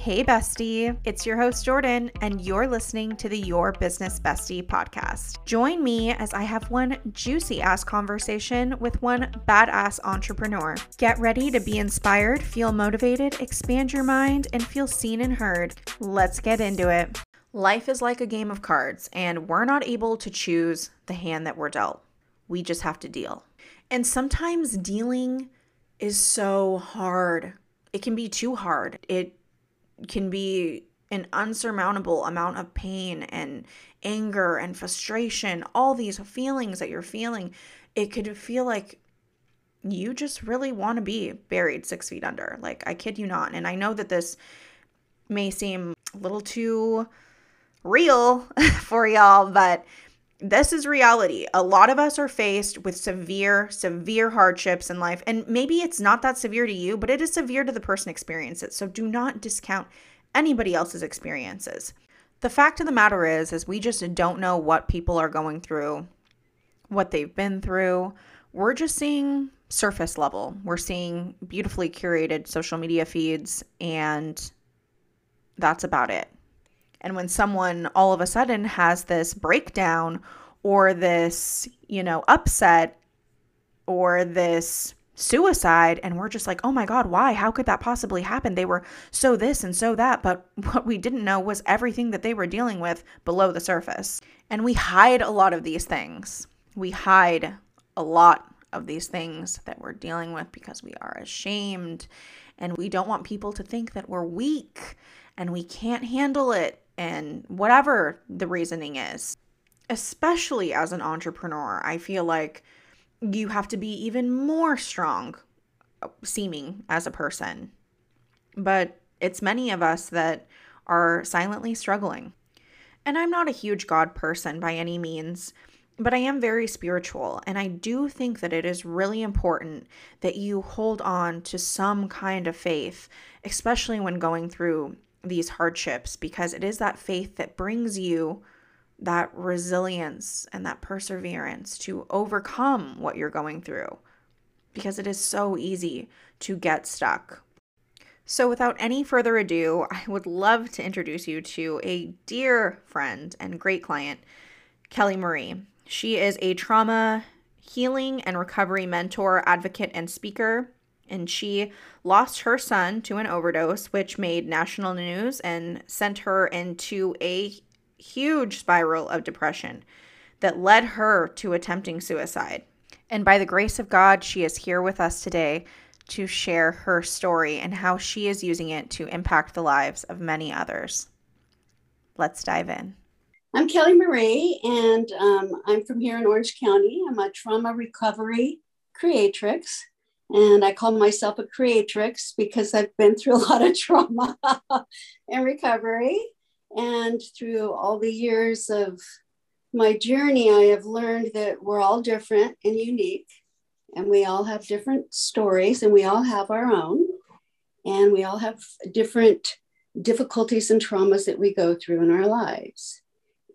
Hey, bestie. It's your host, Jordan, and you're listening to the Your Business Bestie podcast. Join me as I have one juicy ass conversation with one badass entrepreneur. Get ready to be inspired, feel motivated, expand your mind, and feel seen and heard. Let's get into it. Life is like a game of cards, and we're not able to choose the hand that we're dealt. We just have to deal. And sometimes dealing is so hard. It can be too hard. It can be an unsurmountable amount of pain and anger and frustration, all these feelings that you're feeling. It could feel like you just really want to be buried six feet under. Like, I kid you not. And I know that this may seem a little too real for y'all, but this is reality. A lot of us are faced with severe, severe hardships in life. And maybe it's not that severe to you, but it is severe to the person experiencing it. So do not discount anybody else's experiences. The fact of the matter is is we just don't know what people are going through, what they've been through. We're just seeing surface level. We're seeing beautifully curated social media feeds and that's about it. And when someone all of a sudden has this breakdown or this, you know, upset or this suicide and we're just like, "Oh my god, why? How could that possibly happen? They were so this and so that." But what we didn't know was everything that they were dealing with below the surface. And we hide a lot of these things. We hide a lot of these things that we're dealing with because we are ashamed and we don't want people to think that we're weak and we can't handle it and whatever the reasoning is. Especially as an entrepreneur, I feel like you have to be even more strong seeming as a person. But it's many of us that are silently struggling. And I'm not a huge God person by any means, but I am very spiritual. And I do think that it is really important that you hold on to some kind of faith, especially when going through these hardships because it is that faith that brings you that resilience and that perseverance to overcome what you're going through because it is so easy to get stuck. So, without any further ado, I would love to introduce you to a dear friend and great client, Kelle Marie. She is a trauma healing and recovery mentor, advocate, and speaker and she lost her son to an overdose, which made national news and sent her into a huge spiral of depression that led her to attempting suicide. And by the grace of God, she is here with us today to share her story and how she is using it to impact the lives of many others. Let's dive in. I'm Kelle Marie, and um, I'm from here in Orange County. I'm a trauma recovery creatrix. And I call myself a creatrix because I've been through a lot of trauma and recovery. And through all the years of my journey, I have learned that we're all different and unique, and we all have different stories, and we all have our own, and we all have different difficulties and traumas that we go through in our lives.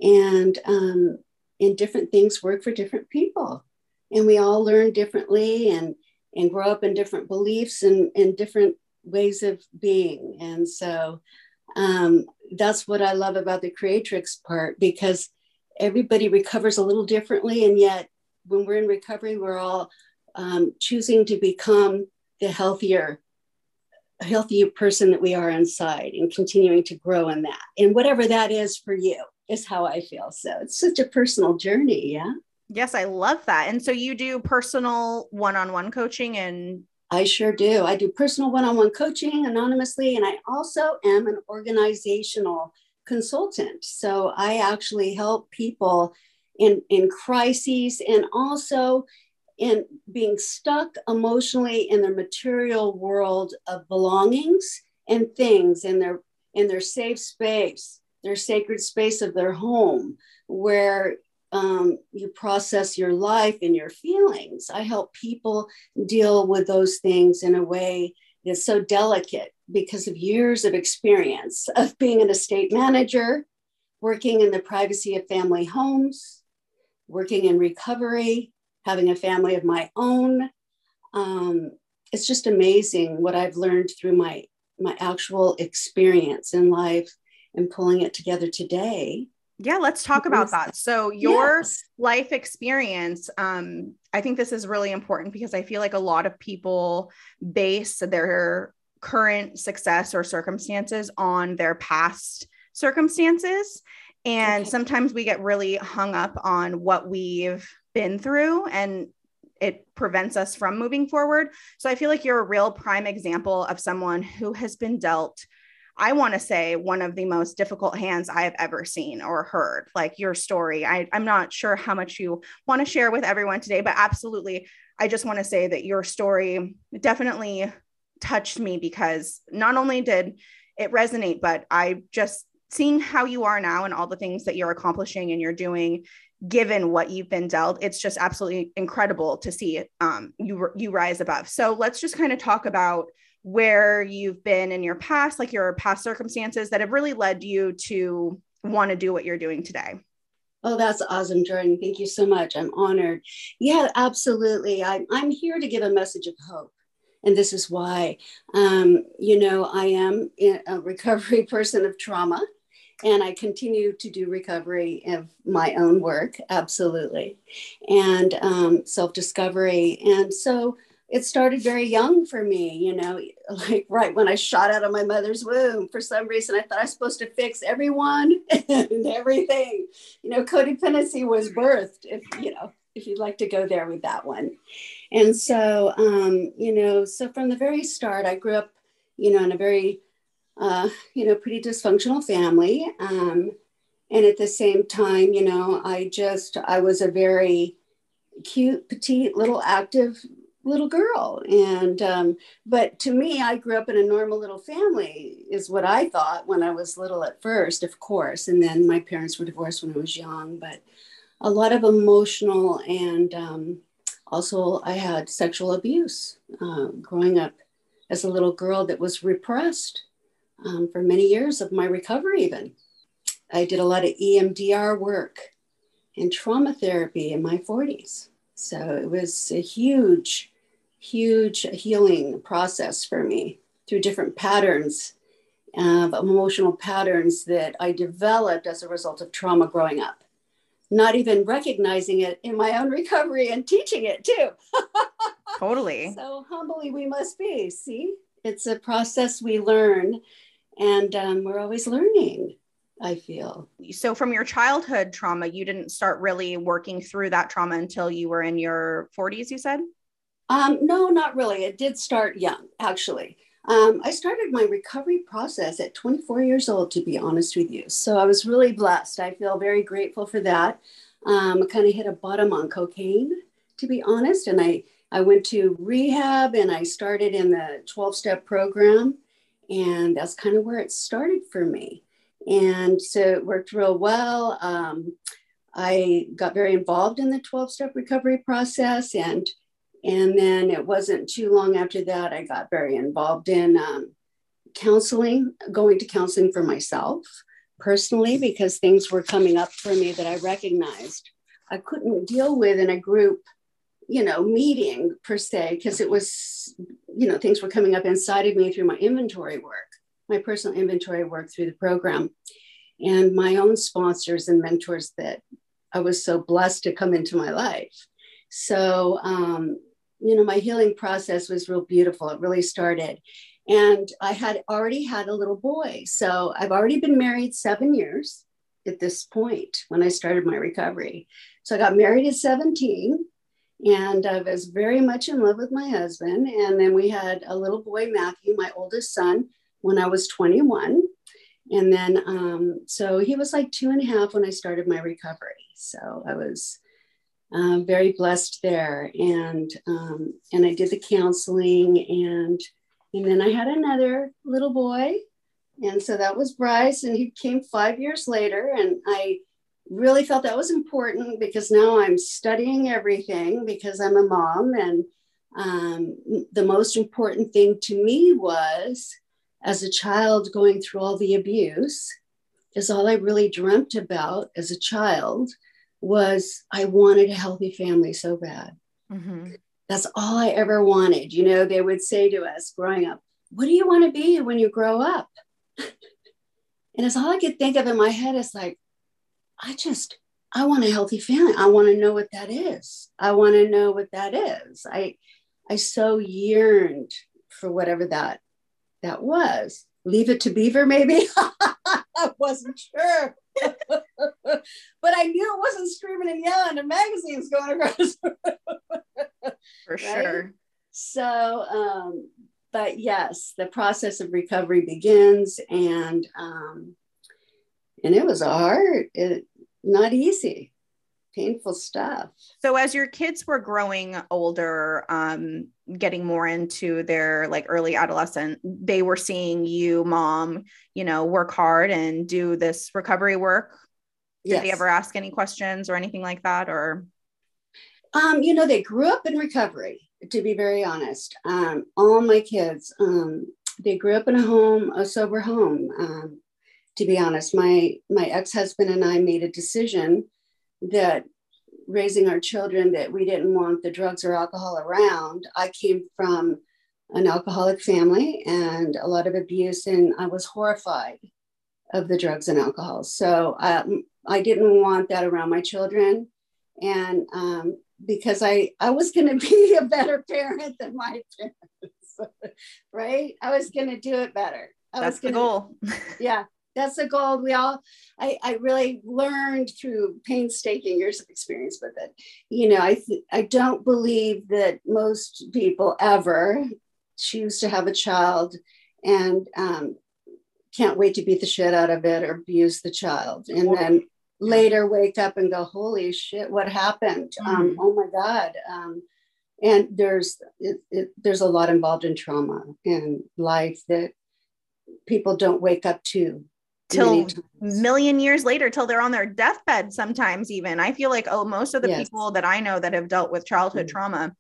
And um, and different things work for different people, and we all learn differently and and grow up in different beliefs and, and different ways of being. And so um, that's what I love about the creatrix part because everybody recovers a little differently. And yet, when we're in recovery, we're all um, choosing to become the healthier healthier person that we are inside and continuing to grow in that and whatever that is for you is how i feel so it's such a personal journey yeah Yes, I love that. And so you do personal one-on-one coaching and I sure do. I do personal one-on-one coaching anonymously and I also am an organizational consultant. So I actually help people in in crises and also in being stuck emotionally in their material world of belongings and things in their in their safe space, their sacred space of their home where um, you process your life and your feelings. I help people deal with those things in a way that's so delicate because of years of experience of being an estate manager, working in the privacy of family homes, working in recovery, having a family of my own. Um, it's just amazing what I've learned through my my actual experience in life and pulling it together today yeah let's talk about that so your yes. life experience um i think this is really important because i feel like a lot of people base their current success or circumstances on their past circumstances and okay. sometimes we get really hung up on what we've been through and it prevents us from moving forward. So I feel like you're a real prime example of someone who has been dealt I want to say one of the most difficult hands I have ever seen or heard. Like your story. I, I'm not sure how much you want to share with everyone today, but absolutely, I just want to say that your story definitely touched me because not only did it resonate, but I just seeing how you are now and all the things that you're accomplishing and you're doing given what you've been dealt it's just absolutely incredible to see um, you you rise above so let's just kind of talk about where you've been in your past like your past circumstances that have really led you to want to do what you're doing today Oh, that's awesome, Jordan. Thank you so much. I'm honored. Yeah, absolutely. I'm, I'm here to give a message of hope. And this is why, um, you know, I am a recovery person of trauma and I continue to do recovery of my own work, absolutely, and um, self discovery. And so it started very young for me, you know, like right when I shot out of my mother's womb. For some reason, I thought I was supposed to fix everyone and everything. You know, codependency was birthed, if you know, if you'd like to go there with that one. And so, um, you know, so from the very start, I grew up, you know, in a very uh, you know, pretty dysfunctional family. Um, and at the same time, you know, I just, I was a very cute, petite, little active little girl. And, um, but to me, I grew up in a normal little family, is what I thought when I was little at first, of course. And then my parents were divorced when I was young, but a lot of emotional and um, also I had sexual abuse uh, growing up as a little girl that was repressed um, for many years of my recovery, even. I did a lot of EMDR work and trauma therapy in my 40s. So it was a huge, huge healing process for me through different patterns of emotional patterns that I developed as a result of trauma growing up. Not even recognizing it in my own recovery and teaching it too. totally. So humbly we must be. See, it's a process we learn and um, we're always learning i feel so from your childhood trauma you didn't start really working through that trauma until you were in your 40s you said um, no not really it did start young actually um, i started my recovery process at 24 years old to be honest with you so i was really blessed i feel very grateful for that um, i kind of hit a bottom on cocaine to be honest and i i went to rehab and i started in the 12-step program and that's kind of where it started for me. And so it worked real well. Um, I got very involved in the 12 step recovery process. And, and then it wasn't too long after that, I got very involved in um, counseling, going to counseling for myself personally, because things were coming up for me that I recognized I couldn't deal with in a group you know meeting per se because it was you know things were coming up inside of me through my inventory work my personal inventory work through the program. And my own sponsors and mentors that i was so blessed to come into my life. So um, you know my healing process was real beautiful it really started and i had already had a little boy so i've already been married seven years at this point when i started my recovery so i got married at 17 and I was very much in love with my husband. And then we had a little boy, Matthew, my oldest son, when I was 21. And then, um, so he was like two and a half when I started my recovery. So I was uh, very blessed there. And, um, and I did the counseling and, and then I had another little boy. And so that was Bryce and he came five years later and I, really felt that was important because now I'm studying everything because I'm a mom. And um, the most important thing to me was as a child going through all the abuse, is all I really dreamt about as a child was I wanted a healthy family so bad. Mm-hmm. That's all I ever wanted. You know, they would say to us growing up, what do you want to be when you grow up? and it's all I could think of in my head is like, I just, I want a healthy family. I want to know what that is. I want to know what that is. I, I so yearned for whatever that that was. Leave it to Beaver, maybe. I wasn't sure, but I knew it wasn't screaming and yelling and magazines going across. for right? sure. So, um, but yes, the process of recovery begins, and um, and it was hard. It not easy painful stuff. So as your kids were growing older, um, getting more into their like early adolescent, they were seeing you, mom, you know, work hard and do this recovery work. Did yes. they ever ask any questions or anything like that? Or um, you know, they grew up in recovery, to be very honest. Um, all my kids, um, they grew up in a home, a sober home. Um, to be honest, my my ex-husband and I made a decision that raising our children that we didn't want the drugs or alcohol around. I came from an alcoholic family and a lot of abuse, and I was horrified of the drugs and alcohol. So um, I didn't want that around my children. And um, because I, I was going to be a better parent than my parents, right? I was going to do it better. I That's was gonna, the goal. yeah that's the goal. We all, I, I really learned through painstaking years of experience with it. You know, I, th- I don't believe that most people ever choose to have a child and um, can't wait to beat the shit out of it or abuse the child. And then later wake up and go, holy shit, what happened? Mm-hmm. Um, oh my God. Um, and there's it, it, there's a lot involved in trauma and life that people don't wake up to till million years later till they're on their deathbed sometimes even i feel like oh most of the yes. people that i know that have dealt with childhood mm-hmm. trauma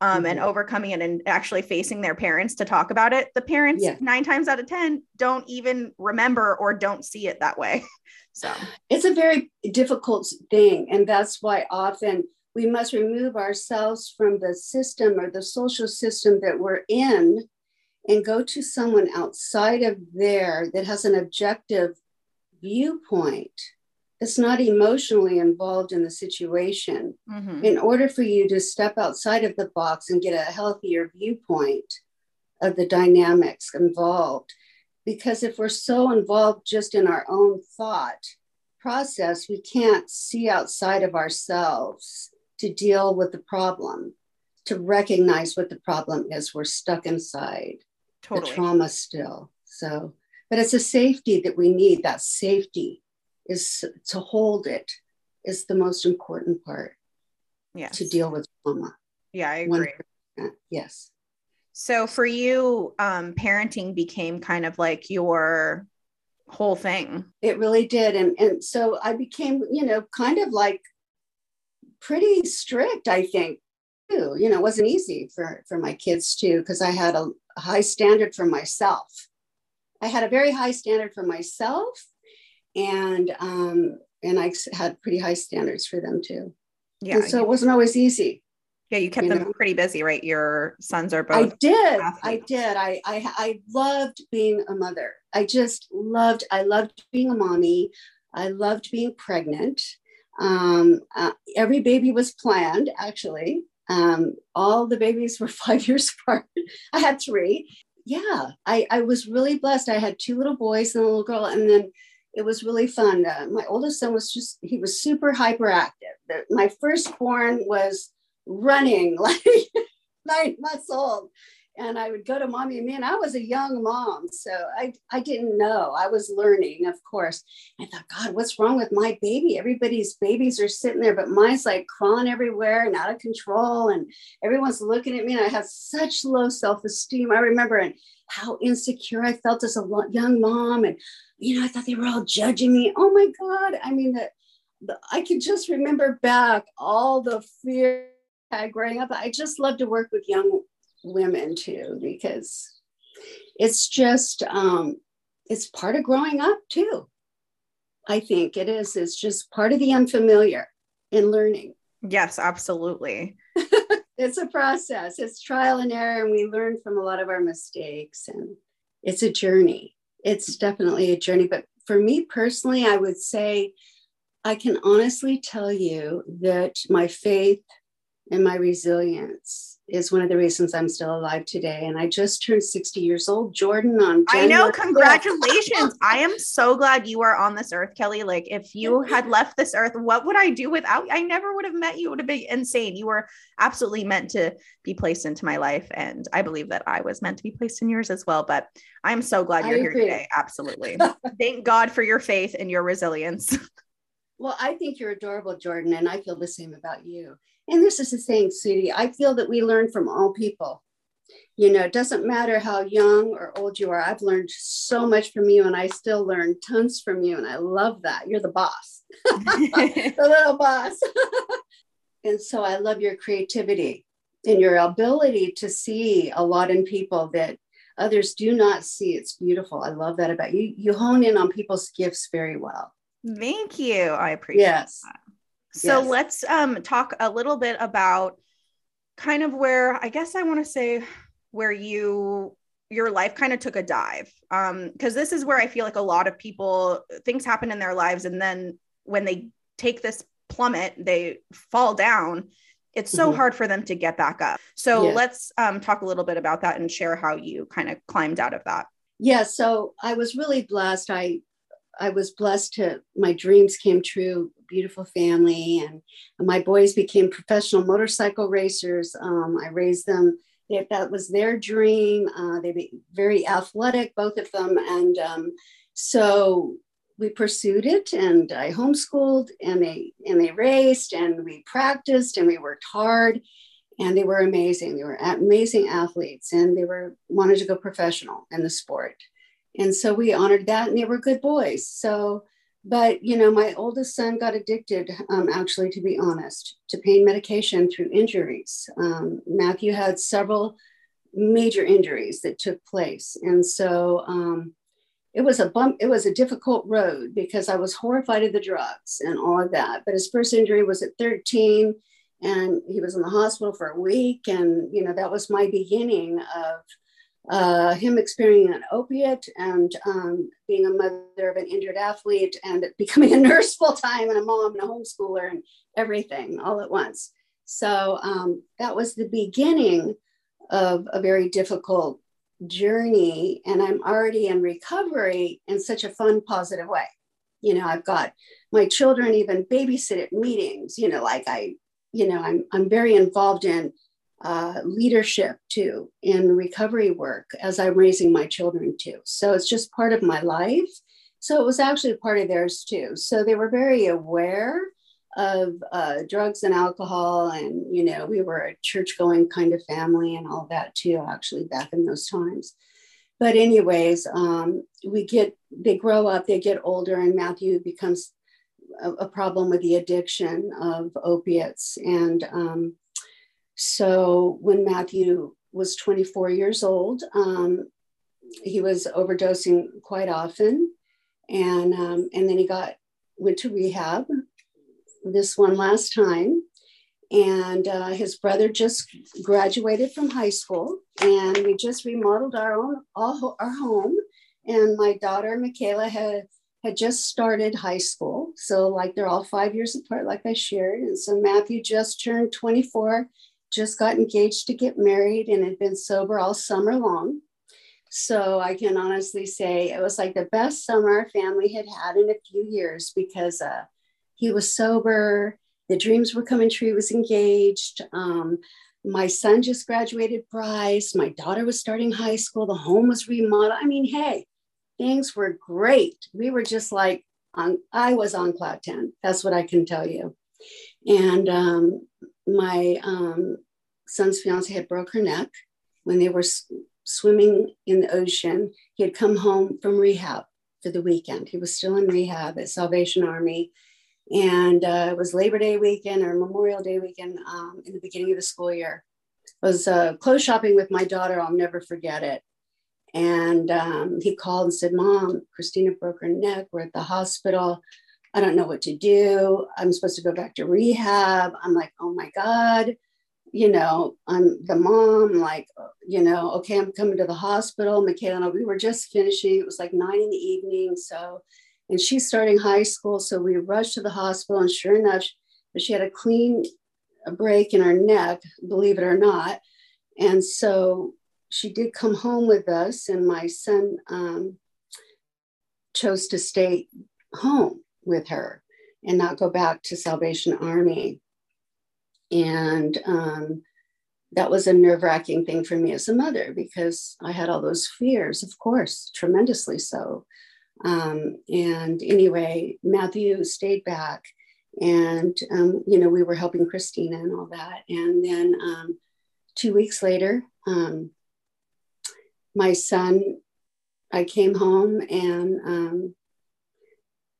um, mm-hmm. and overcoming it and actually facing their parents to talk about it the parents yeah. nine times out of ten don't even remember or don't see it that way so it's a very difficult thing and that's why often we must remove ourselves from the system or the social system that we're in and go to someone outside of there that has an objective viewpoint that's not emotionally involved in the situation mm-hmm. in order for you to step outside of the box and get a healthier viewpoint of the dynamics involved because if we're so involved just in our own thought process we can't see outside of ourselves to deal with the problem to recognize what the problem is we're stuck inside totally. the trauma still. So, but it's a safety that we need. That safety is to hold it is the most important part. Yes. To deal with trauma. Yeah, I agree. 100%. Yes. So for you, um, parenting became kind of like your whole thing. It really did. And, and so I became, you know, kind of like pretty strict, I think, too. You know, it wasn't easy for, for my kids too, because I had a, a high standard for myself. I had a very high standard for myself, and um, and I had pretty high standards for them too. Yeah. And so it wasn't always easy. Yeah, you kept you them know? pretty busy, right? Your sons are both. I did. Athletes. I did. I, I I loved being a mother. I just loved. I loved being a mommy. I loved being pregnant. Um, uh, every baby was planned, actually. Um, all the babies were five years apart. I had three. Yeah, I, I was really blessed. I had two little boys and a little girl, and then it was really fun. Uh, my oldest son was just, he was super hyperactive. My firstborn was running like nine months old and I would go to mommy and me, and I was a young mom, so I, I didn't know. I was learning, of course. I thought, God, what's wrong with my baby? Everybody's babies are sitting there, but mine's like crawling everywhere and out of control, and everyone's looking at me, and I had such low self esteem. I remember and how insecure I felt as a young mom, and you know, I thought they were all judging me. Oh my God! I mean, I can just remember back all the fear I growing up. I just love to work with young women too because it's just um, it's part of growing up too i think it is it's just part of the unfamiliar in learning yes absolutely it's a process. It's trial and error, and we learn from a lot of our mistakes. And it's a journey. It's definitely a journey. But for me personally, I would say I can honestly tell you that my faith and my resilience is one of the reasons I'm still alive today. And I just turned 60 years old. Jordan on January I know, congratulations. I am so glad you are on this earth, Kelle. Like if you had left this earth, what would I do without I never would have met you. It would have been insane. You were absolutely meant to be placed into my life. And I believe that I was meant to be placed in yours as well. But I'm so glad you're here today. Absolutely. Thank God for your faith and your resilience. Well, I think you're adorable, Jordan, and I feel the same about you. And this is the thing, sweetie. I feel that we learn from all people. You know, it doesn't matter how young or old you are. I've learned so much from you, and I still learn tons from you. And I love that. You're the boss, the little boss. and so I love your creativity and your ability to see a lot in people that others do not see. It's beautiful. I love that about you. You hone in on people's gifts very well. Thank you. I appreciate yes. that. So yes. let's um, talk a little bit about kind of where I guess I want to say where you your life kind of took a dive um because this is where I feel like a lot of people things happen in their lives and then when they take this plummet they fall down it's so mm-hmm. hard for them to get back up so yeah. let's um, talk a little bit about that and share how you kind of climbed out of that yeah so i was really blessed i I was blessed to, my dreams came true, beautiful family, and my boys became professional motorcycle racers. Um, I raised them, they, that was their dream. Uh, they be very athletic, both of them. And um, so we pursued it and I homeschooled and they, and they raced and we practiced and we worked hard and they were amazing. They were amazing athletes and they were wanted to go professional in the sport and so we honored that and they were good boys. So but you know my oldest son got addicted um, actually to be honest to pain medication through injuries. Um, matthew had several major injuries that took place. And so um, it was a bump it was a difficult road because i was horrified of the drugs and all of that. But his first injury was at 13 and he was in the hospital for a week. And you know that was my beginning of uh, him experiencing an opiate and um, being a mother of an injured athlete and becoming a nurse full time and a mom and a homeschooler and everything all at once. So um, that was the beginning of a very difficult journey. And I'm already in recovery in such a fun, positive way. You know, I've got my children even babysit at meetings, you know, like I, you know, I'm, I'm very involved in uh, leadership too in recovery work as I'm raising my children too. So it's just part of my life. So it was actually part of theirs too. So they were very aware of uh, drugs and alcohol. And, you know, we were a church going kind of family and all that too, actually, back in those times. But, anyways, um, we get, they grow up, they get older, and Matthew becomes a, a problem with the addiction of opiates. And, um, so when Matthew was 24 years old, um, he was overdosing quite often, and um, and then he got went to rehab. This one last time, and uh, his brother just graduated from high school, and we just remodeled our own all, our home. And my daughter Michaela had had just started high school, so like they're all five years apart, like I shared. And so Matthew just turned 24 just got engaged to get married and had been sober all summer long. So I can honestly say it was like the best summer our family had had in a few years because uh, he was sober, the dreams were coming true, he was engaged. Um, my son just graduated Bryce, my daughter was starting high school, the home was remodeled. I mean, hey, things were great. We were just like on, I was on cloud 10. That's what I can tell you. And um, my um, son's fiance had broke her neck when they were s- swimming in the ocean. He had come home from rehab for the weekend. He was still in rehab at Salvation Army. And uh, it was Labor Day weekend or Memorial Day weekend um, in the beginning of the school year. I was uh, clothes shopping with my daughter. I'll never forget it. And um, he called and said, Mom, Christina broke her neck. We're at the hospital. I don't know what to do. I'm supposed to go back to rehab. I'm like, oh my God. you know, I'm the mom, like, you know, okay, I'm coming to the hospital. Michaela, we were just finishing. It was like nine in the evening. So, and she's starting high school. So we rushed to the hospital. And sure enough, she had a clean break in her neck, believe it or not. And so she did come home with us, and my son um, chose to stay home with her and not go back to Salvation Army. And um, that was a nerve wracking thing for me as a mother because I had all those fears, of course, tremendously so. Um, and anyway, Matthew stayed back and, um, you know, we were helping Christina and all that. And then um, two weeks later, um, my son, I came home and um,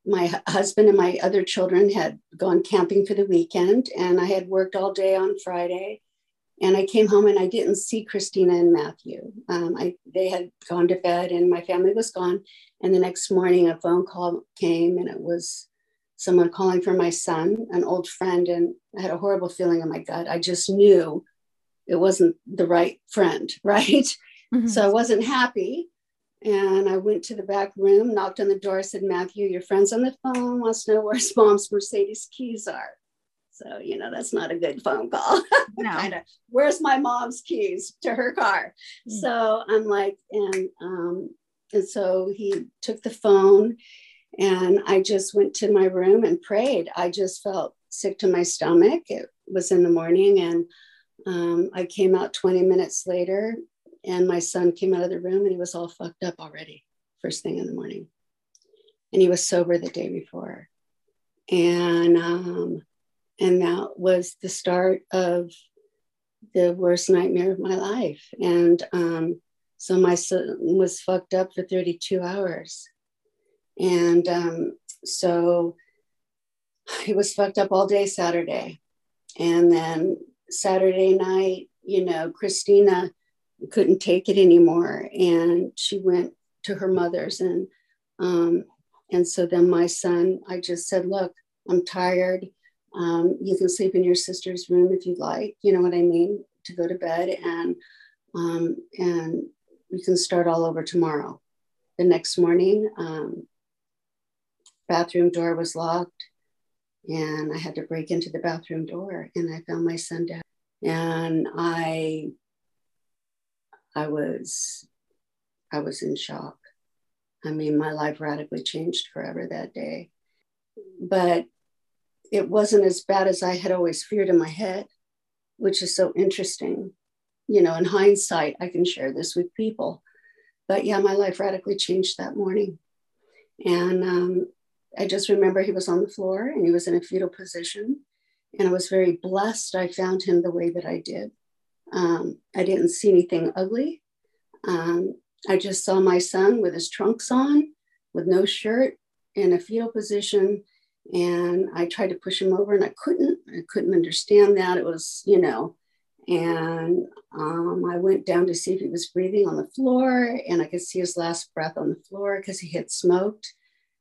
my husband and my other children had gone camping for the weekend, and I had worked all day on Friday. And I came home and I didn't see Christina and Matthew. Um, I, they had gone to bed and my family was gone. And the next morning, a phone call came and it was someone calling for my son, an old friend. And I had a horrible feeling in my gut. I just knew it wasn't the right friend, right? Mm-hmm. So I wasn't happy. And I went to the back room, knocked on the door, said, Matthew, your friend's on the phone, wants to know where his mom's Mercedes keys are. So, you know, that's not a good phone call. No. kind of, where's my mom's keys to her car? Mm. So I'm like, and um, and so he took the phone and I just went to my room and prayed. I just felt sick to my stomach. It was in the morning and um, I came out 20 minutes later and my son came out of the room and he was all fucked up already first thing in the morning. And he was sober the day before. And um, and that was the start of the worst nightmare of my life. And um, so my son was fucked up for 32 hours. And um, so he was fucked up all day saturday. And then saturday night you know christina couldn't take it anymore. And she went to her mother's and um, and so then my son i just said look i'm tired. Um, you can sleep in your sister's room if you'd like. You know what i mean? To go to bed and um, and we can start all over tomorrow. The next morning um, bathroom door was locked and i had to break into the bathroom door and i found my son dead. And i I was I was in shock. I mean, my life radically changed forever that day. But it wasn't as bad as I had always feared in my head, which is so interesting. You know, in hindsight, I can share this with people. But yeah, my life radically changed that morning. And um, I just remember he was on the floor and he was in a fetal position. And I was very blessed I found him the way that I did. Um, I didn't see anything ugly. Um, I just saw my son with his trunks on, with no shirt, in a fetal position. And I tried to push him over and I couldn't. I couldn't understand that. It was, you know, and um, I went down to see if he was breathing on the floor and I could see his last breath on the floor because he had smoked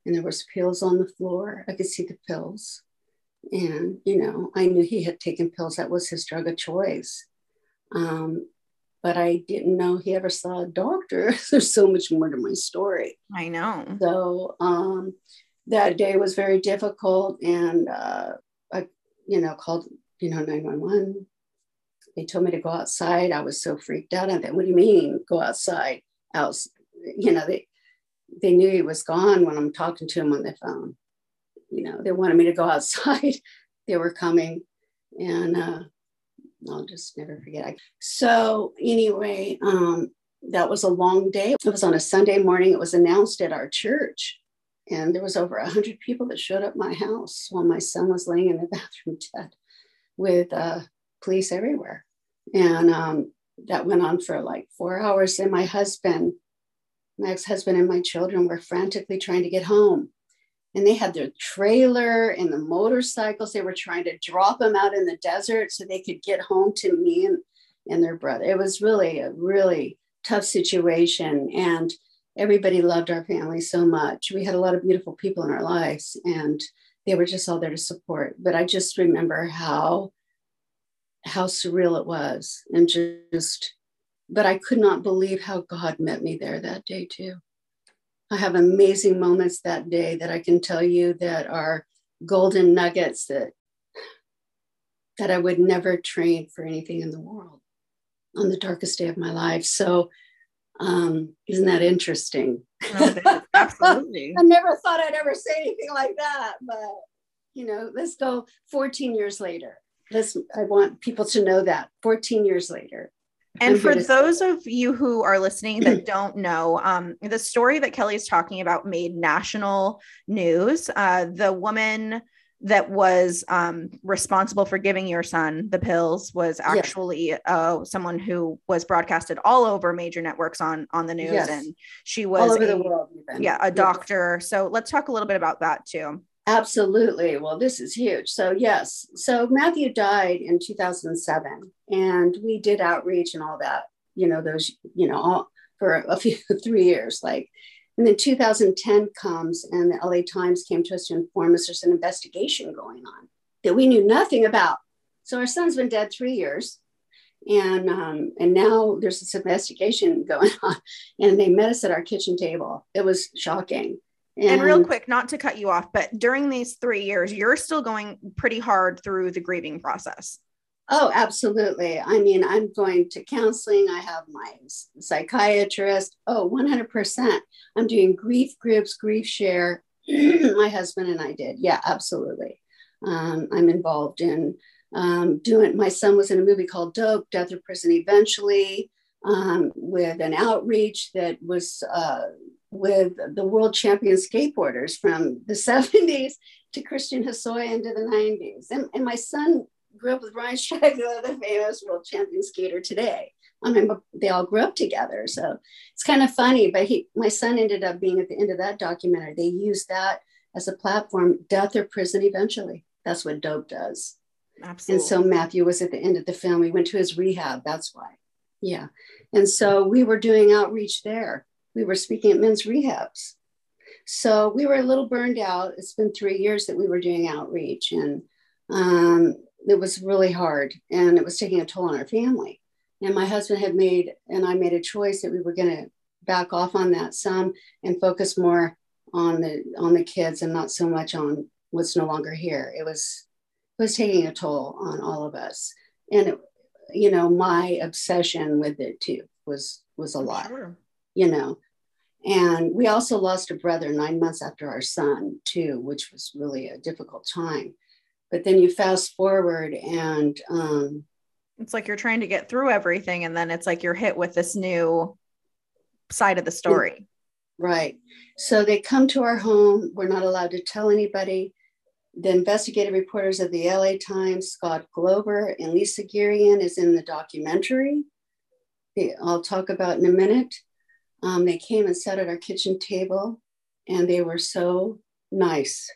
and there was pills on the floor. I could see the pills. And, you know, I knew he had taken pills. That was his drug of choice. Um, but I didn't know he ever saw a doctor. There's so much more to my story. I know. So um, that day was very difficult, and uh, I, you know, called you know 911. They told me to go outside. I was so freaked out. I thought, "What do you mean go outside?" Out, you know, they they knew he was gone when I'm talking to him on the phone. You know, they wanted me to go outside. they were coming, and uh, I'll just never forget. So anyway, um, that was a long day. It was on a Sunday morning. It was announced at our church, and there was over a hundred people that showed up my house while my son was laying in the bathroom dead, with uh, police everywhere. And um, that went on for like four hours. And my husband, my ex-husband, and my children were frantically trying to get home and they had their trailer and the motorcycles. They were trying to drop them out in the desert so they could get home to me and, and their brother. It was really a really tough situation. And everybody loved our family so much. We had a lot of beautiful people in our lives and they were just all there to support. But I just remember how how surreal it was and just but i could not believe how god met me there that day too i have amazing moments that day that i can tell you that are golden nuggets that that i would never trade for anything in the world on the darkest day of my life so um, isn't that interesting absolutely. I never thought I'd ever say anything like that, but you know, let's go 14 years later. Let's I want people to know that 14 years later. And for those of you who are listening that don't know, um, the story that Kelle is talking about made national news. Uh, the woman that was um, responsible for giving your son the pills was Yes. actually uh, someone who was broadcasted all over major networks on on the news, Yes. and she was all over a- the world. even. yeah, a Yes. doctor. So let's talk a little bit about that too. Absolutely. Well, this is huge. So, yes. So, Matthew died in 2007, and we did outreach and all that, you know, those, you know, all, for a few, three years. Like, and then 2010 comes, and the LA Times came to us to inform us there's an investigation going on that we knew nothing about. So, our son's been dead three years. And um, and now there's this investigation going on, and they met us at our kitchen table. It was shocking. And real quick, not to cut you off, but during these three years, you're still going pretty hard through the grieving process. Oh, absolutely. I mean, I'm going to counseling. I have my psychiatrist. Oh, 100%. I'm doing grief groups, grief share. my husband and I did. Yeah, absolutely. Um, I'm involved in um, doing, my son was in a movie called Dope, Death or Prison Eventually, um, with an outreach that was uh, with the world champion skateboarders from the 70s to Christian Hosoi into the 90s. And, and my son grew up with Ryan Sheckler, the famous world champion skater today. I mean, they all grew up together. So it's kind of funny, but he, my son ended up being at the end of that documentary. They used that as a platform, death or prison eventually. That's what dope does. Absolutely. And so Matthew was at the end of the film. We went to his rehab. That's why. Yeah. And so we were doing outreach there. We were speaking at men's rehabs. So we were a little burned out. It's been three years that we were doing outreach, and um, it was really hard, and it was taking a toll on our family. And my husband had made, and I made a choice that we were going to back off on that some and focus more on the on the kids and not so much on what's no longer here. It was it was taking a toll on all of us, and it, you know my obsession with it too was was a lot Sure. you know. And we also lost a brother nine months after our son, too, which was really a difficult time. But then you fast forward, and um, It's like you're trying to get through everything, and then it's like you're hit with this new side of the story. right. So they come to our home. We're not allowed to tell anybody. The investigative reporters of the LA Times, Scott Glover and Lisa Girion, is in the documentary. I'll talk about in a minute. Um, they came and sat at our kitchen table, and they were so nice.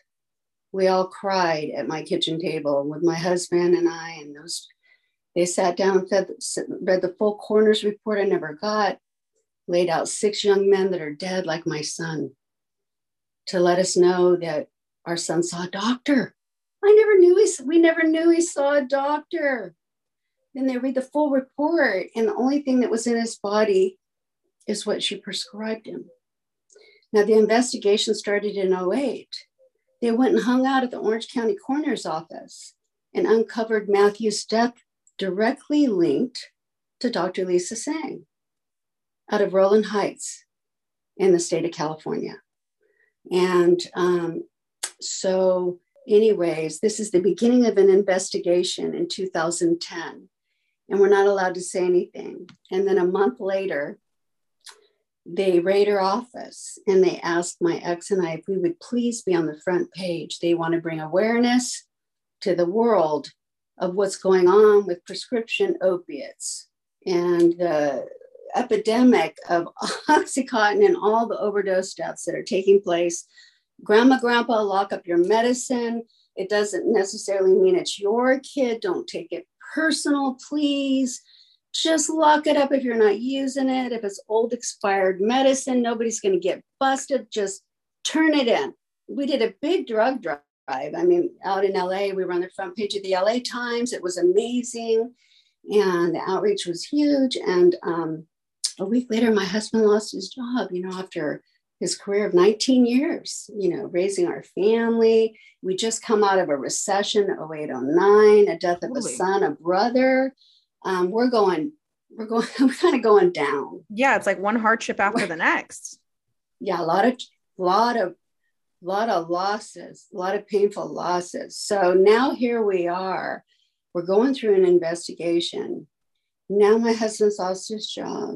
We all cried at my kitchen table with my husband and I, and those. They sat down and fed, read the full coroner's report I never got, laid out six young men that are dead, like my son, to let us know that our son saw a doctor. I never knew he. We never knew he saw a doctor. Then they read the full report, and the only thing that was in his body is what she prescribed him. Now, the investigation started in 08. They went and hung out at the Orange County Coroner's Office and uncovered Matthew's death directly linked to Dr. Lisa Tseng out of Rowland Heights in the state of California. And um, so, anyways, this is the beginning of an investigation in 2010, and we're not allowed to say anything. And then a month later, they raid our office and they asked my ex and I if we would please be on the front page. They want to bring awareness to the world of what's going on with prescription opiates and the epidemic of Oxycontin and all the overdose deaths that are taking place. Grandma, grandpa, lock up your medicine. It doesn't necessarily mean it's your kid. Don't take it personal, please just lock it up if you're not using it. If it's old expired medicine, nobody's going to get busted. Just turn it in. We did a big drug drive I mean, out in LA, we were on the front page of the LA Times. It was amazing. And the outreach was huge. And um, a week later, my husband lost his job, you know, after his career of 19 years, you know, raising our family. We just come out of a recession, 0809, a death of Holy. a son, a brother. Um, we're going, we're going, we're kind of going down. Yeah, it's like one hardship after the next. Yeah, a lot of, lot of a lot of losses, a lot of painful losses. So now here we are. We're going through an investigation. Now my husband's lost his job,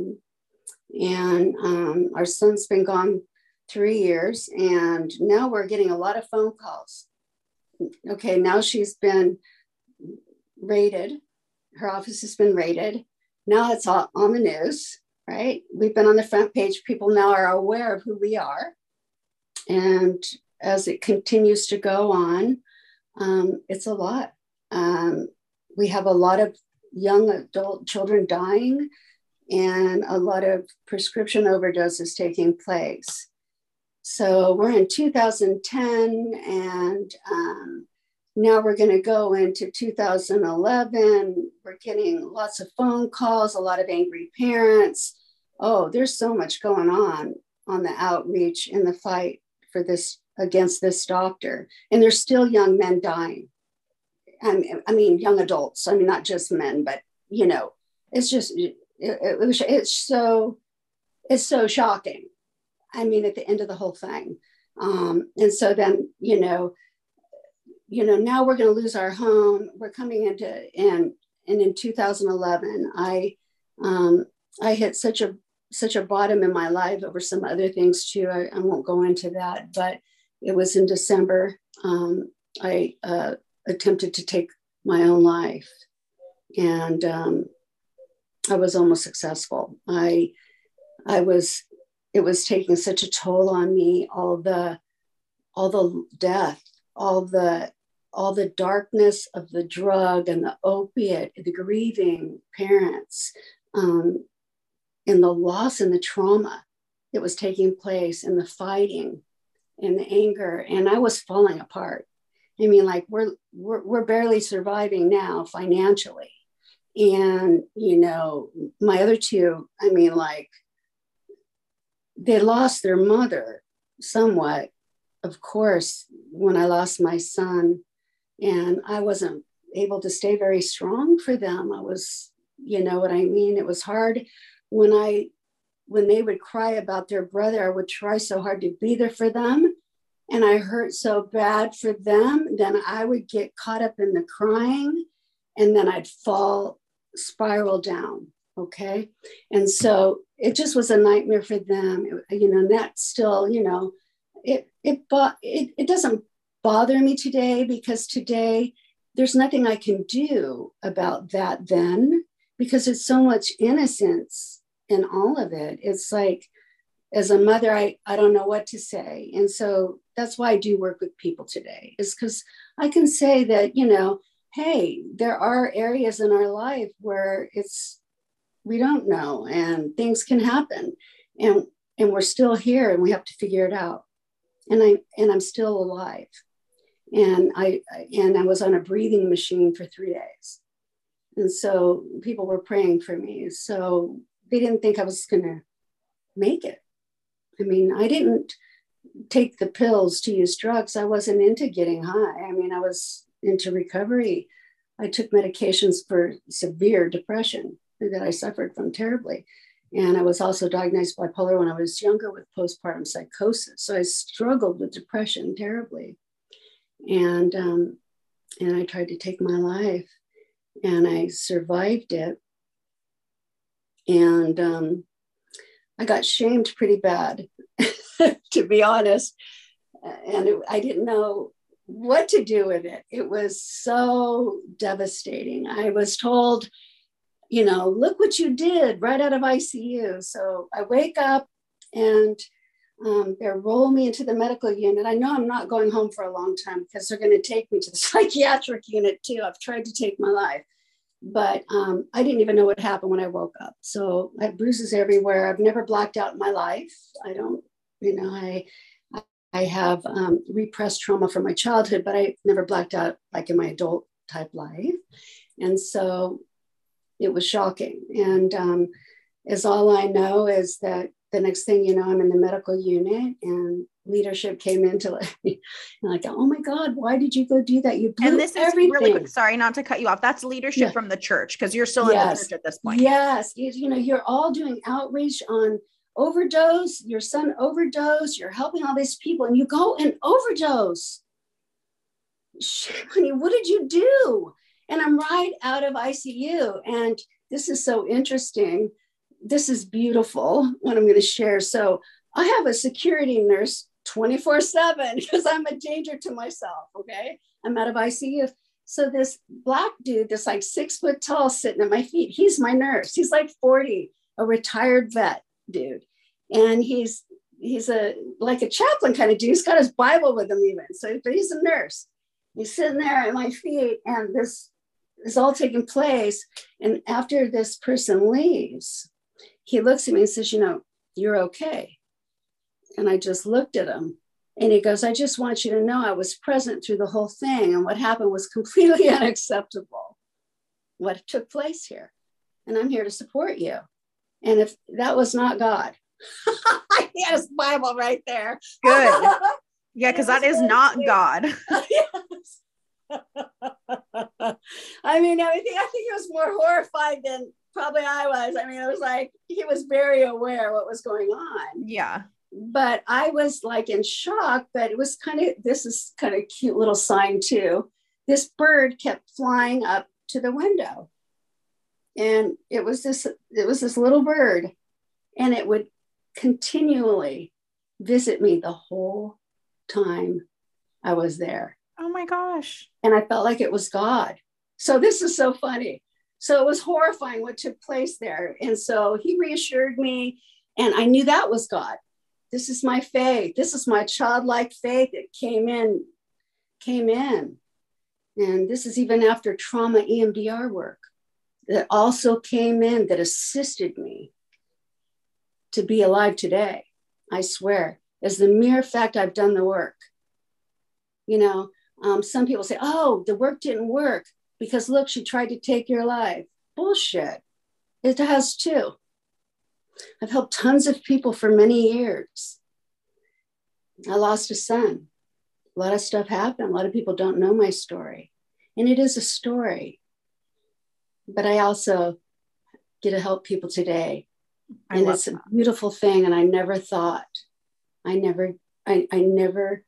and um, our son's been gone three years, and now we're getting a lot of phone calls. Okay, now she's been raided. Her office has been raided. Now it's all on the news, right? We've been on the front page. People now are aware of who we are and as it continues to go on, um, it's a lot. Um, we have a lot of young adult children dying and a lot of prescription overdoses taking place. So we're in 2010, and um, now we're going to go into 2011. We're getting lots of phone calls, a lot of angry parents. Oh, there's so much going on on the outreach in the fight for this against this doctor and there's still young men dying I mean, young adults i mean not just men but you know it's just it, it, it's so it's so shocking i mean at the end of the whole thing um, and so then you know you know now we're going to lose our home we're coming into and and in 2011 i um, i hit such a such a bottom in my life over some other things too. I, I won't go into that, but it was in December. Um, I uh, attempted to take my own life, and um, I was almost successful. I, I was, it was taking such a toll on me. All the, all the death, all the, all the darkness of the drug and the opiate, the grieving parents, um, in the loss and the trauma that was taking place and the fighting and the anger. And i was falling apart. I mean like we're we're, we're barely surviving now financially. And you know my other two i mean like they lost their mother somewhat. Of course when i lost my son and i wasn't able to stay very strong for them i was you know what i mean it was hard when I when they would cry about their brother, I would try so hard to be there for them. And I hurt so bad for them, then I would get caught up in the crying and then I'd fall, spiral down. Okay. And so it just was a nightmare for them, you know, and that still, you know, it, it, it, it doesn't bother me today because today there's nothing I can do about that then because it's so much innocence in all of it. It's like, as a mother, I, I don't know what to say. And so that's why I do work with people today, is because I can say that, you know, hey, there are areas in our life where it's, we don't know and things can happen. And, and we're still here and we have to figure it out. And I, and I'm still alive. And I, and I was on a breathing machine for three days and so people were praying for me. So they didn't think I was going to make it. I mean, I didn't take the pills to use drugs. I wasn't into getting high. I mean, I was into recovery. I took medications for severe depression that I suffered from terribly. And I was also diagnosed bipolar when I was younger with postpartum psychosis. So I struggled with depression terribly. And, um, and I tried to take my life and I survived it. And um, I got shamed pretty bad, to be honest. And it, I didn't know what to do with it. It was so devastating. I was told, you know, look what you did right out of ICU. So I wake up and um, they roll me into the medical unit. I know I'm not going home for a long time because they're going to take me to the psychiatric unit too. I've tried to take my life, but um, I didn't even know what happened when I woke up. So I have bruises everywhere. I've never blacked out in my life. I don't, you know, I, I have um, repressed trauma from my childhood, but I never blacked out like in my adult type life. And so it was shocking. And um, all I know is that the next thing you know, I'm in the medical unit and leadership came into like, like, oh my God, why did you go do that? You blew and this everything. is really quick. Sorry, not to cut you off. That's leadership yeah. from the church because you're still yes. in the church at this point. Yes, you, you know, you're all doing outreach on overdose. Your son overdose. You're helping all these people, and you go and overdose. Honey, what did you do? And I'm right out of ICU, and this is so interesting. This is beautiful. What I'm going to share. So I have a security nurse 24 7 because I'm a danger to myself. Okay. I'm out of ICU. So this black dude, this like six foot tall, sitting at my feet, he's my nurse. He's like 40, a retired vet dude. And he's he's a like a chaplain kind of dude. He's got his Bible with him even. So but he's a nurse. He's sitting there at my feet, and this is all taking place. And after this person leaves, he looks at me and says, You know, you're okay. And I just looked at him. And he goes, I just want you to know I was present through the whole thing. And what happened was completely unacceptable. What took place here. And I'm here to support you. And if that was not God, he has the Bible right there. Good. Yeah, because that is not. God. I mean, I think I think he was more horrified than probably I was. I mean, it was like he was very aware what was going on. Yeah but I was like in shock, but it was kind of, this is kind of cute little sign too. This bird kept flying up to the window. And it was this, it was this little bird and it would continually visit me the whole time I was there. Oh my gosh. And I felt like it was God. So this is so funny. So it was horrifying what took place there. And so he reassured me, and I knew that was God. This is my faith. This is my childlike faith that came in came in. And this is even after trauma emdr work that also came in that assisted me to be alive today i swear. As the mere fact i've done the work you know um, some people say oh the work didn't work because look she tried to take your life bullshit it has too I've helped tons of people for many years. I lost a son. A lot of stuff happened. A lot of people don't know my story. And it is a story. But I also get to help people today. I and it's a beautiful thing. And I never thought, I never, I, I never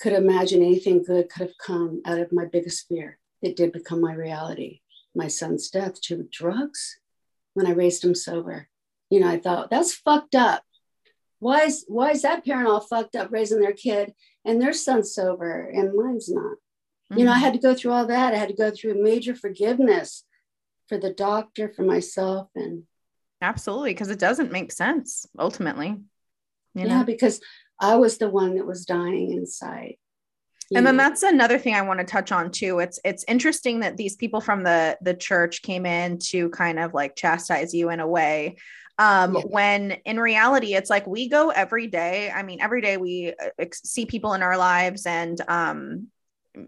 could imagine anything good could have come out of my biggest fear. It did become my reality. My son's death to drugs when I raised him sober you know, I thought that's fucked up. Why is why is that parent all fucked up raising their kid and their son's sober and mine's not? Mm-hmm. You know, I mm-hmm. had to go through all that. I had to go through major forgiveness for the doctor, for myself, and absolutely because it doesn't make sense ultimately. You know? Yeah, because I was the one that was dying inside and then that's another thing i want to touch on too. It's it's interesting that these people from the the church came in to kind of like chastise you in a way. Um, yeah. when in reality it's like we go every day. I mean every day we uh, see people in our lives and um,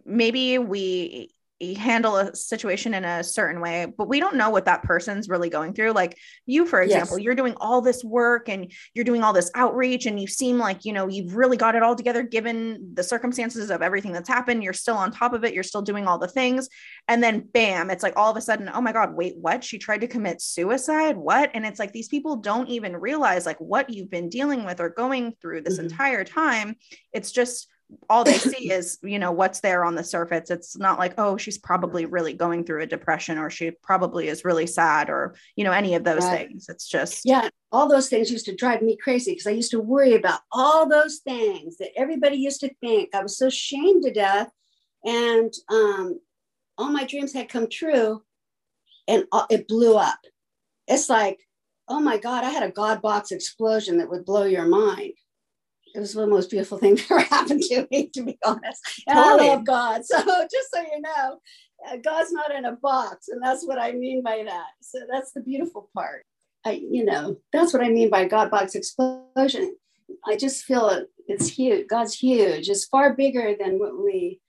maybe we handle a situation in a certain way but we don't know what that person's really going through. Like you for example yes. you're doing all this work and you're doing all this outreach and you seem like you know you've really got it all together given the circumstances of everything that's happened. You're still on top of it. You're still doing all the things. And then bam it's like all of a sudden oh my god wait what? She tried to commit suicide? What? And it's like these people don't even realize like what you've been dealing with or going through this mm-hmm. entire time. It's just all they see is you know what's there on the surface. It's not like oh she's probably really going through a depression or she probably is really sad or you know any of those right. things. It's just yeah all those things used to drive me crazy because i used to worry about all those things that everybody used to think. I was so shamed to death and um, all my dreams had come true and it blew up. It's like oh my god i had a god box explosion that would blow your mind it was the most beautiful thing that ever happened to me, to be honest. And totally. I love God. So just so you know, uh, God's not in a box. And that's what I mean by that. So that's the beautiful part. I, you know, that's what I mean by God box explosion. I just feel it's huge. God's huge. It's far bigger than what we,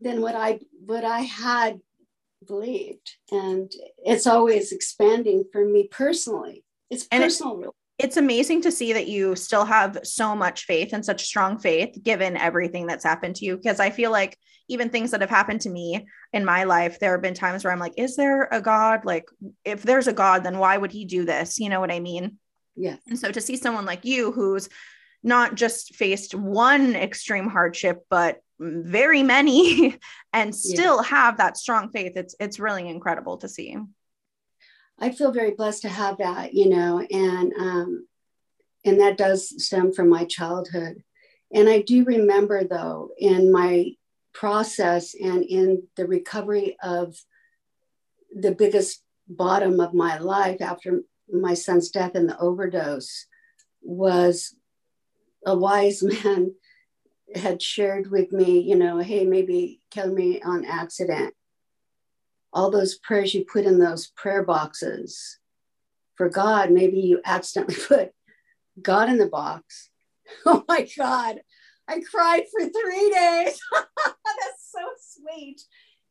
than what I, what I had believed, and it's always expanding for me personally. It's personal. It, it's amazing to see that you still have so much faith and such strong faith given everything that's happened to you. Because I feel like even things that have happened to me in my life, there have been times where I'm like, is there a God? Like, if there's a God, then why would he do this? You know what I mean? Yeah. And so to see someone like you who's not just faced one extreme hardship, but very many and still yeah. have that strong faith, it's it's really incredible to see. I feel very blessed to have that, you know, and um, and that does stem from my childhood. And I do remember though in my process and in the recovery of the biggest bottom of my life after my son's death and the overdose was a wise man had shared with me, you know, hey, maybe kill me on accident. All those prayers you put in those prayer boxes for God, maybe you accidentally put God in the box. Oh my God. I cried for three days. That's so sweet,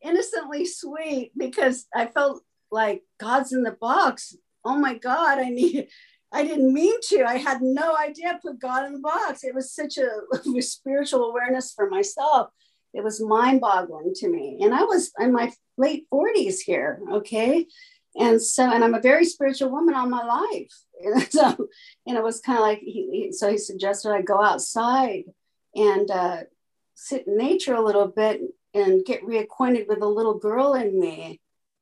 innocently sweet, because I felt like God's in the box. Oh my God, I need, I didn't mean to. I had no idea put God in the box. It was such a spiritual awareness for myself. It was mind boggling to me. And I was in my late 40s here. Okay. And so, and I'm a very spiritual woman all my life. And so, and it was kind of like, he, he, so he suggested I go outside and uh, sit in nature a little bit and get reacquainted with the little girl in me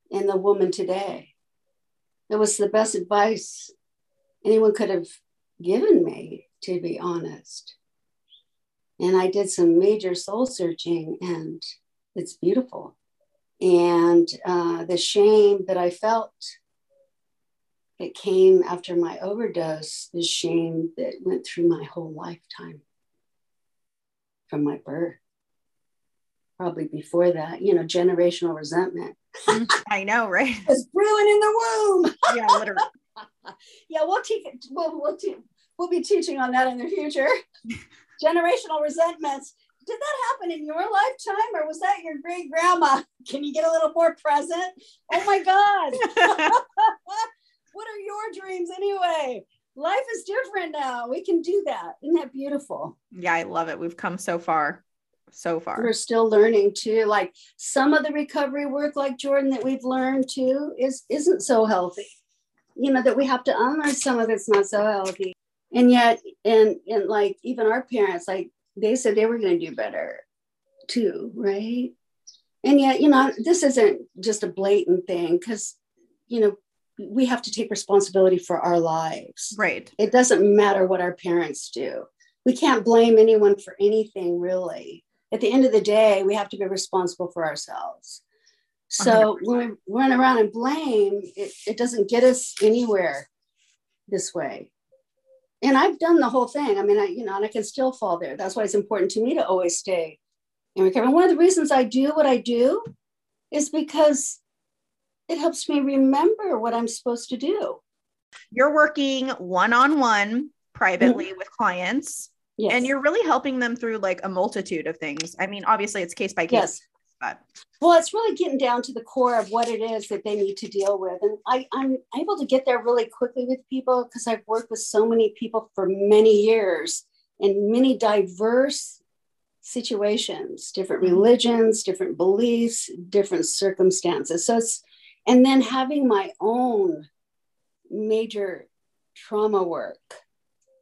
and the woman today. It was the best advice anyone could have given me, to be honest. And I did some major soul searching, and it's beautiful. And uh, the shame that I felt it came after my overdose, the shame that went through my whole lifetime from my birth. Probably before that, you know, generational resentment. I know, right? It's brewing in the womb. yeah, literally. yeah, we'll teach. We'll we'll, te- we'll be teaching on that in the future. Generational resentments. Did that happen in your lifetime, or was that your great grandma? Can you get a little more present? Oh my God! what are your dreams anyway? Life is different now. We can do that. Isn't that beautiful? Yeah, I love it. We've come so far so far. We're still learning too. Like some of the recovery work, like Jordan, that we've learned too, is isn't so healthy you know that we have to unlearn some of it's not so healthy and yet and and like even our parents like they said they were going to do better too right? And yet you know this isn't just a blatant thing because you know we have to take responsibility for our lives. Right. It doesn't matter what our parents do. We can't blame anyone for anything really. At the end of the day we have to be responsible for ourselves. So 100%. when we run around and blame, it, it doesn't get us anywhere this way. And I've done the whole thing. I mean, I, you know, and I can still fall there. That's why it's important to me to always stay in recovery. And one of the reasons I do what I do is because it helps me remember what I'm supposed to do. You're working one on one privately mm-hmm. with clients. Yes. And you're really helping them through like a multitude of things. I mean, obviously it's case by case. Yes but well it's really getting down to the core of what it is that they need to deal with and I, i'm able to get there really quickly with people because i've worked with so many people for many years in many diverse situations different mm-hmm. religions different beliefs different circumstances so it's and then having my own major trauma work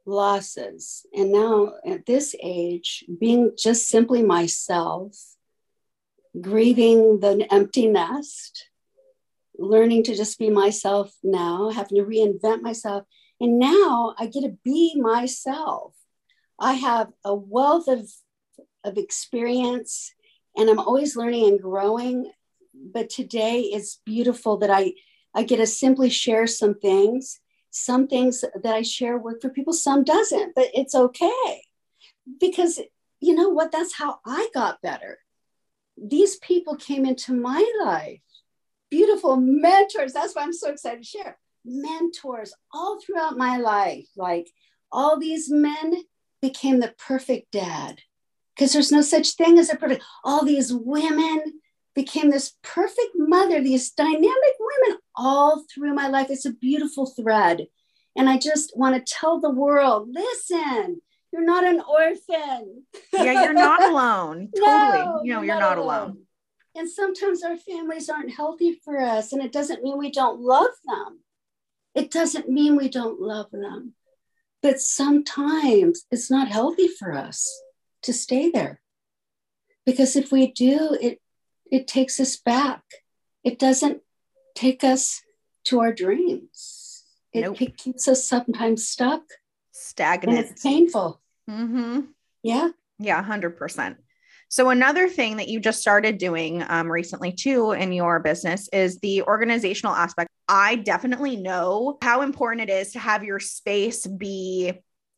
losses and now at this age being just simply myself grieving the empty nest, learning to just be myself now, having to reinvent myself. And now I get to be myself. I have a wealth of, of experience and I'm always learning and growing. But today it's beautiful that I, I get to simply share some things. Some things that I share work for people, some doesn't, but it's okay. Because you know what? That's how I got better these people came into my life, beautiful mentors. That's why I'm so excited to share mentors all throughout my life, like all these men became the perfect dad because there's no such thing as a perfect. All these women became this perfect mother, these dynamic women all through my life. It's a beautiful thread. And I just want to tell the world listen, you're not an orphan. yeah, you're not alone. Totally. No, you know, you're, not, not alone. alone. And sometimes our families aren't healthy for us, and it doesn't mean we don't love them. It doesn't mean we don't love them. But sometimes it's not healthy for us to stay there. Because if we do, it it takes us back. It doesn't take us to our dreams. It nope. keeps us sometimes stuck, stagnant. And it's painful. Mm-hmm. Yeah. Yeah, 100%. So, another thing that you just started doing um, recently, too, in your business is the organizational aspect. I definitely know how important it is to have your space be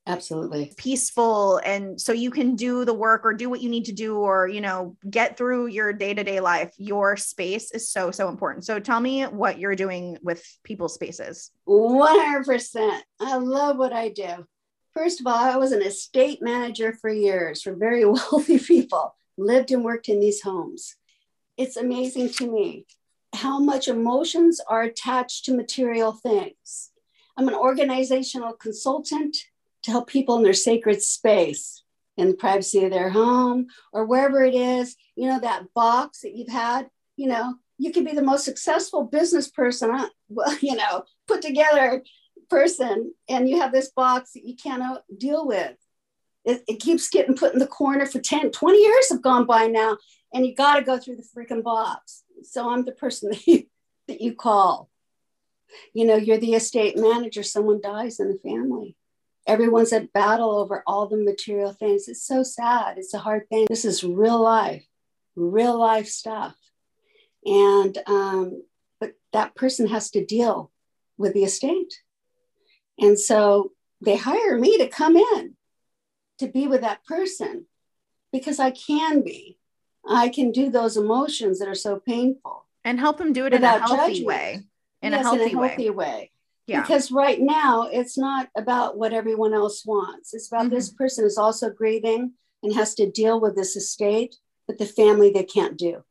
absolutely peaceful and so you can do the work or do what you need to do or you know get through your day-to-day life your space is so so important so tell me what you're doing with people's spaces 100% i love what i do first of all i was an estate manager for years for very wealthy people lived and worked in these homes. It's amazing to me how much emotions are attached to material things. I'm an organizational consultant to help people in their sacred space in the privacy of their home or wherever it is you know that box that you've had you know you could be the most successful business person uh, well you know put together person and you have this box that you cannot deal with it, it keeps getting put in the corner for 10 20 years have gone by now and you got to go through the freaking box so i'm the person that you, that you call you know you're the estate manager someone dies in the family everyone's at battle over all the material things. It's so sad. It's a hard thing. This is real life, real life stuff. And, um, but that person has to deal with the estate. And so they hire me to come in to be with that person because I can be. I can do those emotions that are so painful and help them do it in a healthy judgment. way. In yes, a healthy, in a healthy way. way. Yeah. Because right now it's not about what everyone else wants. It's about mm-hmm. this person is also grieving and has to deal with this estate, but the family they can't do.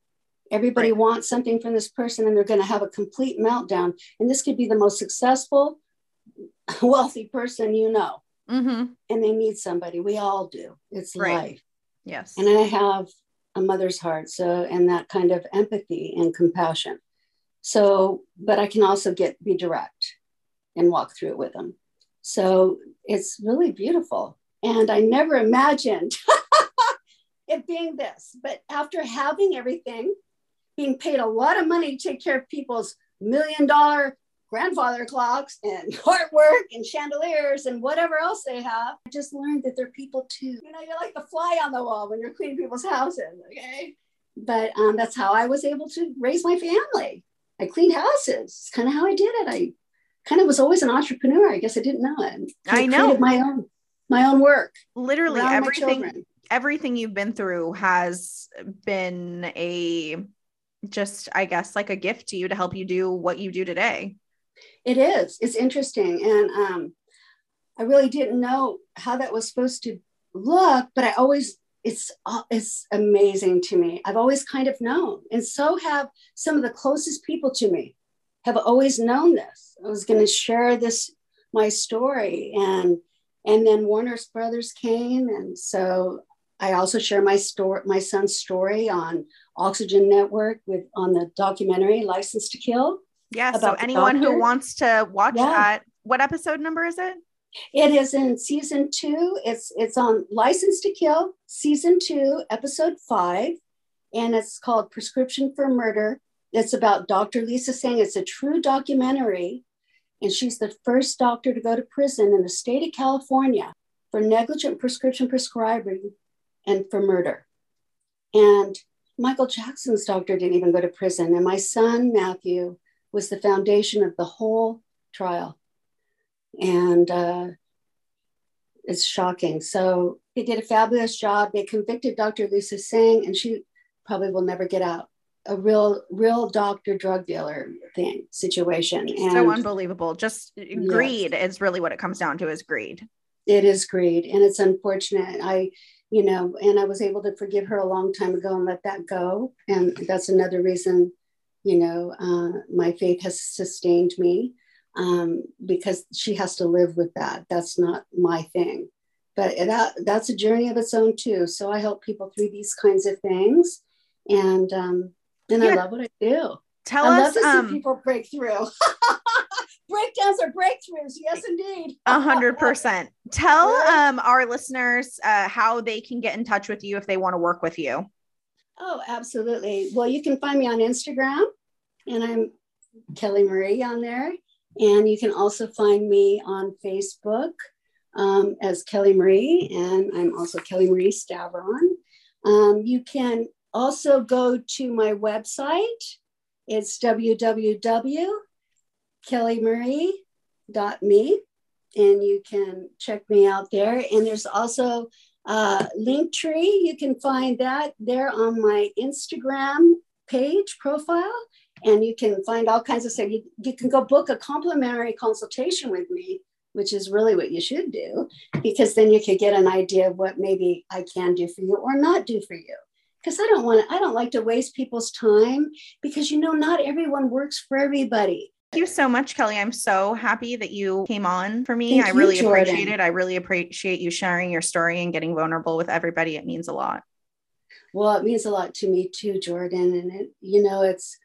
Everybody right. wants something from this person and they're going to have a complete meltdown. And this could be the most successful, wealthy person you know. Mm-hmm. And they need somebody. We all do. It's right. life. Yes. And I have a mother's heart. So, and that kind of empathy and compassion. So, but I can also get be direct and walk through it with them. So it's really beautiful. And I never imagined it being this. But after having everything, being paid a lot of money to take care of people's million dollar grandfather clocks and artwork and chandeliers and whatever else they have. I just learned that they're people too. You know, you're like the fly on the wall when you're cleaning people's houses, okay? But um, that's how I was able to raise my family. I cleaned houses. It's kind of how I did it. I kind of was always an entrepreneur. I guess I didn't know it. I, I know my own my own work. Literally everything everything you've been through has been a just I guess like a gift to you to help you do what you do today. It is. It's interesting and um I really didn't know how that was supposed to look, but I always it's it's amazing to me. I've always kind of known, and so have some of the closest people to me have always known this. I was going to share this my story and and then Warner's Brothers came and so I also share my story my son's story on Oxygen Network with on the documentary License to Kill. Yeah, so anyone who wants to watch yeah. that, what episode number is it? It is in season 2. It's it's on License to Kill, season 2, episode 5, and it's called Prescription for Murder it's about Dr. Lisa Tseng. It's a true documentary. And she's the first doctor to go to prison in the state of California for negligent prescription prescribing and for murder. And Michael Jackson's doctor didn't even go to prison. And my son, Matthew, was the foundation of the whole trial. And uh, it's shocking. So they did a fabulous job. They convicted Dr. Lisa Tseng, and she probably will never get out a real real doctor drug dealer thing situation and so unbelievable just greed yes. is really what it comes down to is greed it is greed and it's unfortunate i you know and i was able to forgive her a long time ago and let that go and that's another reason you know uh, my faith has sustained me um, because she has to live with that that's not my thing but that that's a journey of its own too so i help people through these kinds of things and um, and yeah. i love what i do tell I us love to um, see people break through breakdowns are breakthroughs. Yes, indeed. A hundred percent. Tell um, our listeners uh, how they can get in touch with you if they want to work with you. Oh, absolutely. Well, you can find me on Instagram, and I'm Kelle Marie on there. And you can also find me on Facebook um, as Kelle Marie, and I'm also Kelle Marie Stavron. Um, you can also go to my website. It's www.kellymarie.me, and you can check me out there. And there's also uh, Linktree. You can find that there on my Instagram page profile. And you can find all kinds of stuff. You, you can go book a complimentary consultation with me, which is really what you should do, because then you could get an idea of what maybe I can do for you or not do for you because I don't want I don't like to waste people's time because you know not everyone works for everybody. Thank you so much, Kelle. I'm so happy that you came on for me. Thank I really you, appreciate it. I really appreciate you sharing your story and getting vulnerable with everybody. It means a lot. Well, it means a lot to me too, Jordan. And it, you know, it's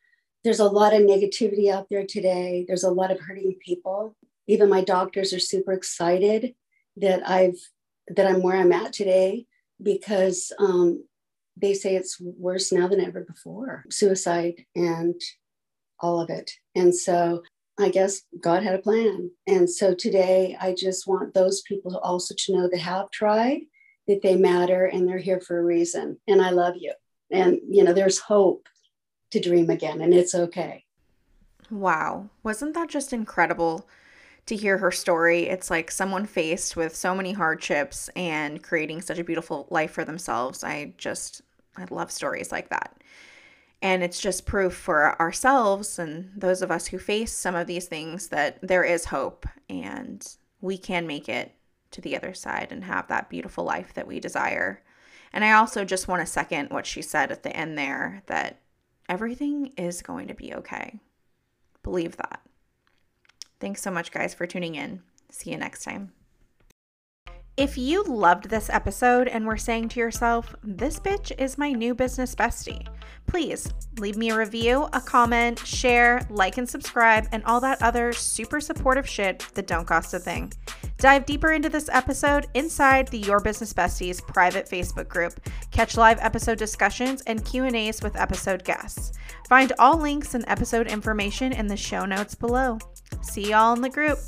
there's a lot of negativity out there today. There's a lot of hurting people. Even my doctors are super excited that I've that I'm where I'm at today because um, they say it's worse now than ever before. Suicide and all of it. And so I guess God had a plan. And so today I just want those people also to know they have tried, that they matter and they're here for a reason. And I love you. And, you know, there's hope to dream again and it's okay. Wow. Wasn't that just incredible to hear her story? It's like someone faced with so many hardships and creating such a beautiful life for themselves. I just, I love stories like that. And it's just proof for ourselves and those of us who face some of these things that there is hope and we can make it to the other side and have that beautiful life that we desire. And I also just want to second what she said at the end there that everything is going to be okay. Believe that. Thanks so much, guys, for tuning in. See you next time. If you loved this episode and were saying to yourself, this bitch is my new business bestie, please leave me a review, a comment, share, like, and subscribe, and all that other super supportive shit that don't cost a thing. Dive deeper into this episode inside the Your Business Besties private Facebook group. Catch live episode discussions and Q&As with episode guests. Find all links and episode information in the show notes below. See y'all in the group.